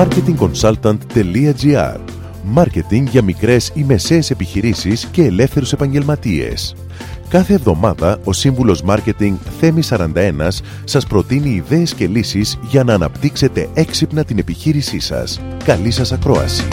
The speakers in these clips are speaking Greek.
marketingconsultant.gr Μάρκετινγκ για μικρές ή μεσαίες επιχειρήσεις και ελεύθερους επαγγελματίες. Κάθε εβδομάδα ο σύμβουλος Μάρκετινγκ Θέμη 41 σας προτείνει ιδέες και λύσεις για να αναπτύξετε έξυπνα την επιχείρησή σας. Καλή σας ακρόαση!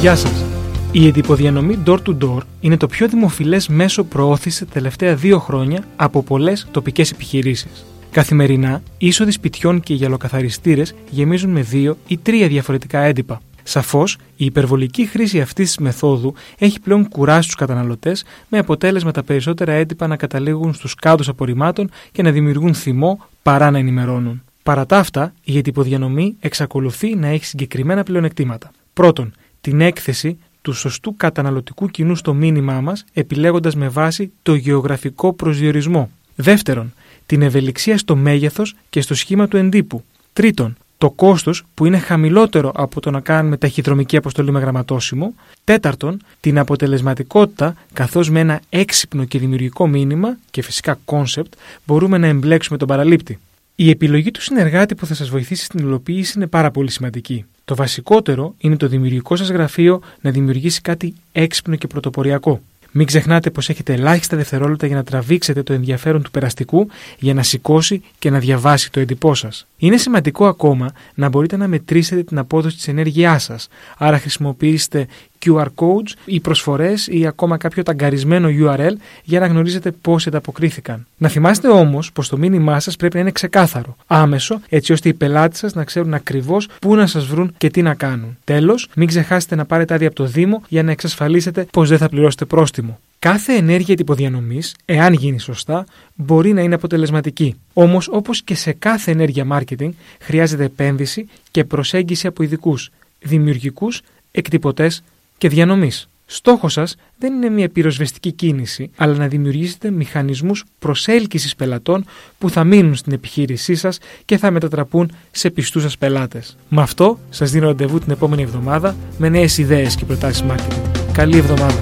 Γεια σας! Η εντυπωδιανομή door-to-door είναι το πιο δημοφιλές μέσο προώθησης τα τελευταία δύο χρόνια από πολλές τοπικές επιχειρήσεις. Καθημερινά, είσοδοι σπιτιών και γυαλοκαθαριστήρες γεμίζουν με δύο ή τρία διαφορετικά έντυπα. Σαφώς, η υπερβολική χρήση αυτής της μεθόδου έχει πλέον κουράσει τους καταναλωτές, με αποτέλεσμα τα περισσότερα έντυπα να καταλήγουν στους κάδου απορριμμάτων και να δημιουργούν θυμό παρά να ενημερώνουν. Παρά τα αυτά, η εντυπωδιανομή εξακολουθεί να έχει συγκεκριμένα πλεονεκτήματα. Πρώτον, την έκθεση του σωστού καταναλωτικού κοινού στο μήνυμά μας, επιλέγοντας με βάση το γεωγραφικό προσδιορισμό. Δεύτερον, την ευελιξία στο μέγεθος και στο σχήμα του εντύπου. Τρίτον, το κόστος που είναι χαμηλότερο από το να κάνουμε ταχυδρομική αποστολή με γραμματόσημο. Τέταρτον, την αποτελεσματικότητα καθώς με ένα έξυπνο και δημιουργικό μήνυμα και φυσικά concept μπορούμε να εμπλέξουμε τον παραλήπτη. Η επιλογή του συνεργάτη που θα σας βοηθήσει στην υλοποίηση είναι πάρα πολύ σημαντική. Το βασικότερο είναι το δημιουργικό σας γραφείο να δημιουργήσει κάτι έξυπνο και πρωτοποριακό. Μην ξεχνάτε πως έχετε ελάχιστα δευτερόλεπτα για να τραβήξετε το ενδιαφέρον του περαστικού για να σηκώσει και να διαβάσει το έντυπό σας. Είναι σημαντικό ακόμα να μπορείτε να μετρήσετε την απόδοση της ενέργειάς σας. Άρα χρησιμοποιήστε QR codes ή προσφορές ή ακόμα κάποιο ταγκαρισμένο URL για να γνωρίζετε πώς ανταποκρίθηκαν. Να θυμάστε όμως πως το μήνυμά σας πρέπει να είναι ξεκάθαρο, άμεσο, έτσι ώστε οι πελάτες σας να ξέρουν ακριβώς πού να σας βρουν και τι να κάνουν. Τέλος, μην ξεχάσετε να πάρετε άδεια από το Δήμο για να εξασφαλίσετε πως δεν θα πληρώσετε πρόστιμο. Κάθε ενέργεια τυποδιανομής, εάν γίνει σωστά, μπορεί να είναι αποτελεσματική. Όμως, όπως και σε κάθε ενέργεια marketing, χρειάζεται επένδυση και προσέγγιση από ειδικούς, δημιουργικούς, εκτυπωτές και διανομής. Στόχος σας δεν είναι μια πυροσβεστική κίνηση, αλλά να δημιουργήσετε μηχανισμούς προσέλκυσης πελατών που θα μείνουν στην επιχείρησή σας και θα μετατραπούν σε πιστούς σας πελάτες. Με αυτό, σας δίνω ραντεβού την επόμενη εβδομάδα με νέες ιδέες και προτάσεις marketing. Καλή εβδομάδα!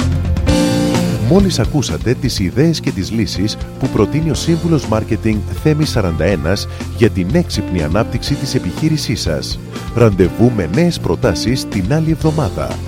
Μόλις ακούσατε τις ιδέες και τις λύσεις που προτείνει ο Σύμβουλος Μάρκετινγκ Θέμης 41 για την έξυπνη ανάπτυξη της επιχείρησής σας. Ραντεβού με νέες προτάσεις την άλλη εβδομάδα.